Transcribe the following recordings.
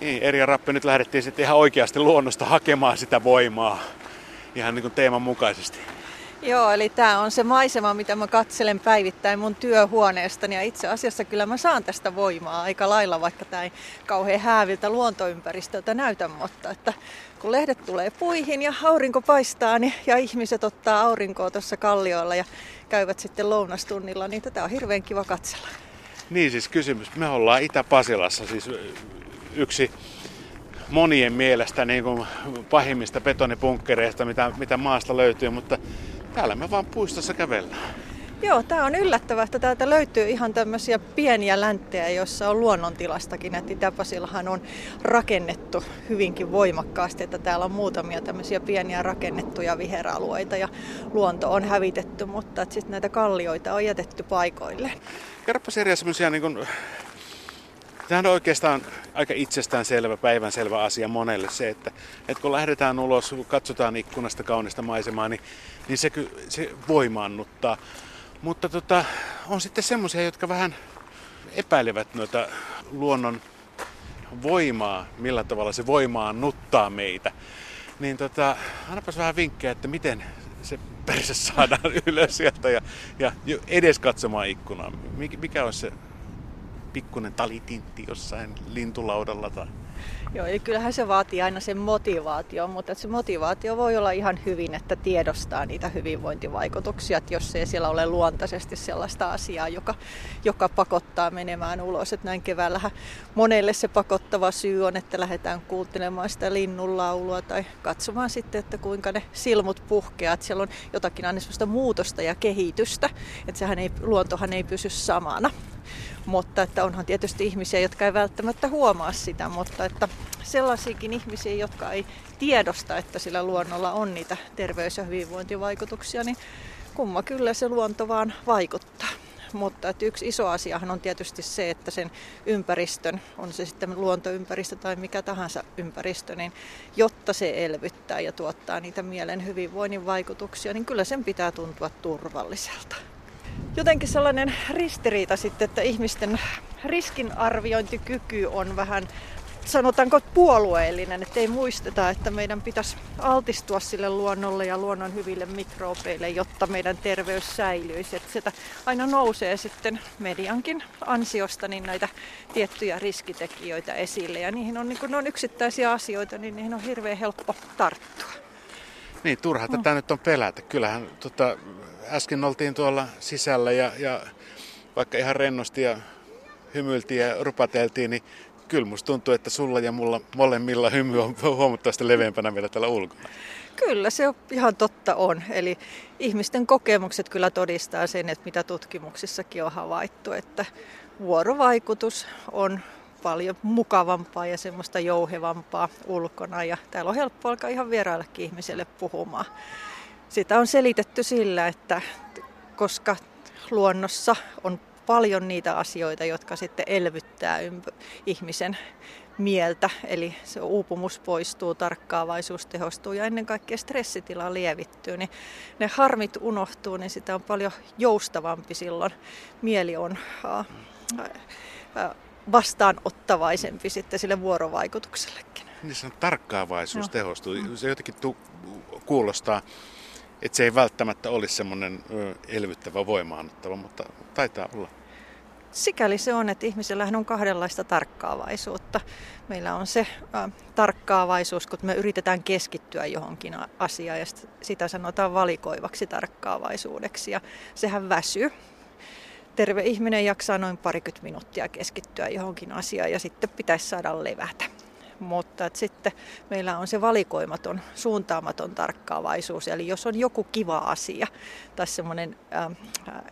Niin, Eri Rappi nyt lähdettiin sitten ihan oikeasti luonnosta hakemaan sitä voimaa ihan niin kuin teeman mukaisesti. Joo, eli tämä on se maisema, mitä mä katselen päivittäin mun työhuoneestani. Ja itse asiassa kyllä mä saan tästä voimaa aika lailla, vaikka tämä ei kauhean hääviltä luontoympäristöltä näytä. Mutta että kun lehdet tulee puihin ja aurinko paistaa niin, ja ihmiset ottaa aurinkoa tuossa kallioilla ja käyvät sitten lounastunnilla, niin tätä on hirveän kiva katsella. Niin siis kysymys. Me ollaan Itä-Pasilassa, siis yksi monien mielestä niin kuin pahimmista betonipunkkereista, mitä, mitä maasta löytyy, mutta täällä me vaan puistossa kävellään. Joo, tämä on yllättävää, että täältä löytyy ihan tämmöisiä pieniä länttejä, joissa on luonnontilastakin. Että Itäpasillahan on rakennettu hyvinkin voimakkaasti, että täällä on muutamia tämmöisiä pieniä rakennettuja viheralueita ja luonto on hävitetty, mutta sitten näitä kallioita on jätetty paikoille. Kerropa Serja semmoisia niin Tämähän on oikeastaan aika itsestäänselvä, päivänselvä asia monelle se, että, että kun lähdetään ulos, kun katsotaan ikkunasta kaunista maisemaa, niin, niin se, se voimaannuttaa. Mutta tota, on sitten semmoisia, jotka vähän epäilevät noita luonnon voimaa, millä tavalla se voimaannuttaa meitä. Niin tota, annapas vähän vinkkejä, että miten se perse saadaan ylös sieltä ja, ja edes katsomaan ikkunaa. Mikä on se pikkunen talitintti jossain lintulaudalla tai Joo, eli kyllähän se vaatii aina sen motivaatio, mutta se motivaatio voi olla ihan hyvin, että tiedostaa niitä hyvinvointivaikutuksia, että jos ei siellä ole luontaisesti sellaista asiaa, joka, joka pakottaa menemään ulos. Että näin keväällähän monelle se pakottava syy on, että lähdetään kuuntelemaan sitä linnunlaulua tai katsomaan sitten, että kuinka ne silmut puhkeaa. Että siellä on jotakin aina muutosta ja kehitystä, että sehän ei, luontohan ei pysy samana. Mutta että onhan tietysti ihmisiä, jotka ei välttämättä huomaa sitä, mutta että sellaisiakin ihmisiä, jotka ei tiedosta, että sillä luonnolla on niitä terveys- ja hyvinvointivaikutuksia, niin kumma kyllä se luonto vaan vaikuttaa. Mutta että yksi iso asiahan on tietysti se, että sen ympäristön, on se sitten luontoympäristö tai mikä tahansa ympäristö, niin jotta se elvyttää ja tuottaa niitä mielen hyvinvoinnin vaikutuksia, niin kyllä sen pitää tuntua turvalliselta jotenkin sellainen ristiriita sitten, että ihmisten riskinarviointikyky on vähän sanotaanko puolueellinen, että ei muisteta, että meidän pitäisi altistua sille luonnolle ja luonnon hyville mikrobeille, jotta meidän terveys säilyisi. Että sitä aina nousee sitten mediankin ansiosta niin näitä tiettyjä riskitekijöitä esille ja niihin on, niin kun ne on yksittäisiä asioita, niin niihin on hirveän helppo tarttua. Niin, turha tätä mm. nyt on pelätä. Kyllähän tota, äsken oltiin tuolla sisällä ja, ja vaikka ihan rennosti ja hymyiltiin ja rupateltiin, niin kyllä musta tuntuu, että sulla ja mulla molemmilla hymy on huomattavasti leveämpänä vielä täällä ulkona. Kyllä, se on ihan totta on. Eli ihmisten kokemukset kyllä todistaa sen, että mitä tutkimuksissakin on havaittu, että vuorovaikutus on paljon mukavampaa ja semmoista jouhevampaa ulkona. Ja täällä on helppo alkaa ihan vieraillekin ihmiselle puhumaan. Sitä on selitetty sillä, että koska luonnossa on paljon niitä asioita, jotka sitten elvyttää ympä- ihmisen mieltä. Eli se uupumus poistuu, tarkkaavaisuus tehostuu ja ennen kaikkea stressitila lievittyy. Niin ne harmit unohtuu, niin sitä on paljon joustavampi silloin. Mieli on vastaanottavaisempi sitten sille vuorovaikutuksellekin. Niin se on tarkkaavaisuus no. tehostuu. Se jotenkin tu- kuulostaa että se ei välttämättä olisi semmoinen elvyttävä, voimaannuttava, mutta taitaa olla. Sikäli se on, että ihmisellähän on kahdenlaista tarkkaavaisuutta. Meillä on se äh, tarkkaavaisuus, kun me yritetään keskittyä johonkin asiaan ja sitä sanotaan valikoivaksi tarkkaavaisuudeksi ja sehän väsyy. Terve ihminen jaksaa noin parikymmentä minuuttia keskittyä johonkin asiaan ja sitten pitäisi saada levätä mutta että sitten meillä on se valikoimaton, suuntaamaton tarkkaavaisuus. Eli jos on joku kiva asia tai semmoinen ähm, äh,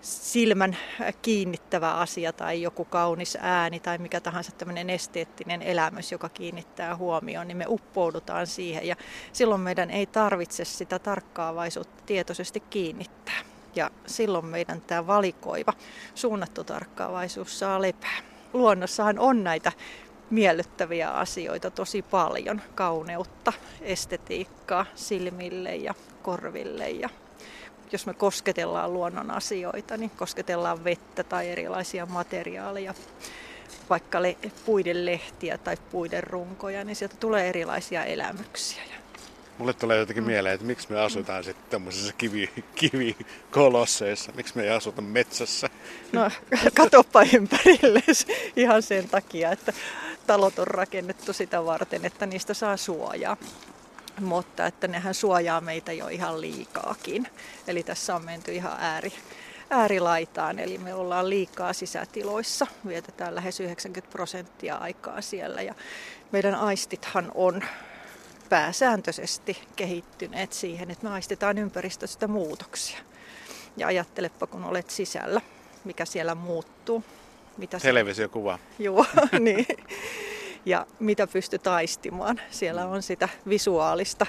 silmän kiinnittävä asia tai joku kaunis ääni tai mikä tahansa tämmöinen esteettinen elämys, joka kiinnittää huomioon, niin me uppoudutaan siihen ja silloin meidän ei tarvitse sitä tarkkaavaisuutta tietoisesti kiinnittää. Ja silloin meidän tämä valikoiva, suunnattu tarkkaavaisuus saa lepää. Luonnossahan on näitä miellyttäviä asioita tosi paljon. Kauneutta, estetiikkaa silmille ja korville ja jos me kosketellaan luonnon asioita, niin kosketellaan vettä tai erilaisia materiaaleja. vaikka le- puiden lehtiä tai puiden runkoja, niin sieltä tulee erilaisia elämyksiä. Mulle tulee jotenkin mieleen, että miksi me asutaan sitten tämmöisessä kivi, kivikolosseissa, miksi me ei asuta metsässä. No katoppa ympärille ihan sen takia, että talot on rakennettu sitä varten, että niistä saa suojaa. Mutta että nehän suojaa meitä jo ihan liikaakin. Eli tässä on menty ihan ääri, äärilaitaan, eli me ollaan liikaa sisätiloissa, vietetään lähes 90 prosenttia aikaa siellä ja meidän aistithan on pääsääntöisesti kehittyneet siihen, että me aistetaan ympäristöstä muutoksia. Ja ajattelepa, kun olet sisällä, mikä siellä muuttuu. Mitä Televisiokuva. Joo, niin. Ja mitä pystyt aistimaan. Siellä on sitä visuaalista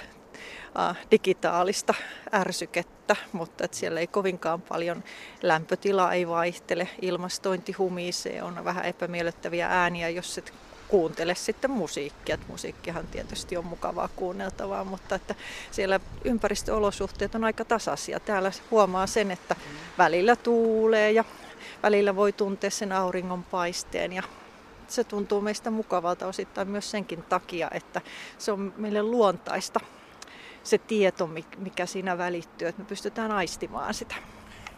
digitaalista ärsykettä, mutta että siellä ei kovinkaan paljon lämpötila ei vaihtele, ilmastointi humisee, on vähän epämiellyttäviä ääniä, jos et kuuntele sitten musiikkia. Et musiikkihan tietysti on mukavaa kuunneltavaa, mutta että siellä ympäristöolosuhteet on aika tasaisia. Täällä huomaa sen, että välillä tuulee ja välillä voi tuntea sen auringon paisteen ja se tuntuu meistä mukavalta osittain myös senkin takia, että se on meille luontaista se tieto, mikä siinä välittyy, että me pystytään aistimaan sitä.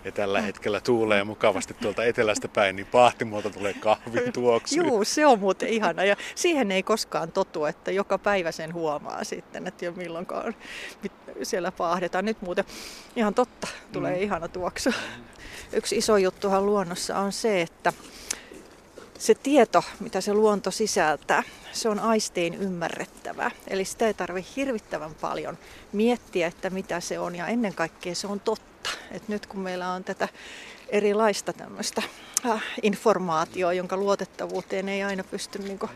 Ja tällä hetkellä tuulee mukavasti tuolta etelästä päin, niin pahtimolta tulee kahvin tuoksu. Joo, se on muuten ihana. Ja siihen ei koskaan totu, että joka päivä sen huomaa sitten, että jo milloinkaan siellä paahdetaan. Nyt muuten ihan totta, tulee mm. ihana tuoksu. Yksi iso juttuhan luonnossa on se, että se tieto, mitä se luonto sisältää, se on aisteen ymmärrettävää. Eli sitä ei tarvitse hirvittävän paljon miettiä, että mitä se on ja ennen kaikkea se on totta. Et nyt kun meillä on tätä erilaista tämmöistä äh, informaatiota, jonka luotettavuuteen ei aina pysty niinku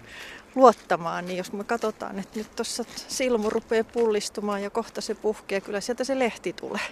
luottamaan, niin jos me katsotaan, että nyt tuossa silmu rupeaa pullistumaan ja kohta se puhkee, kyllä sieltä se lehti tulee.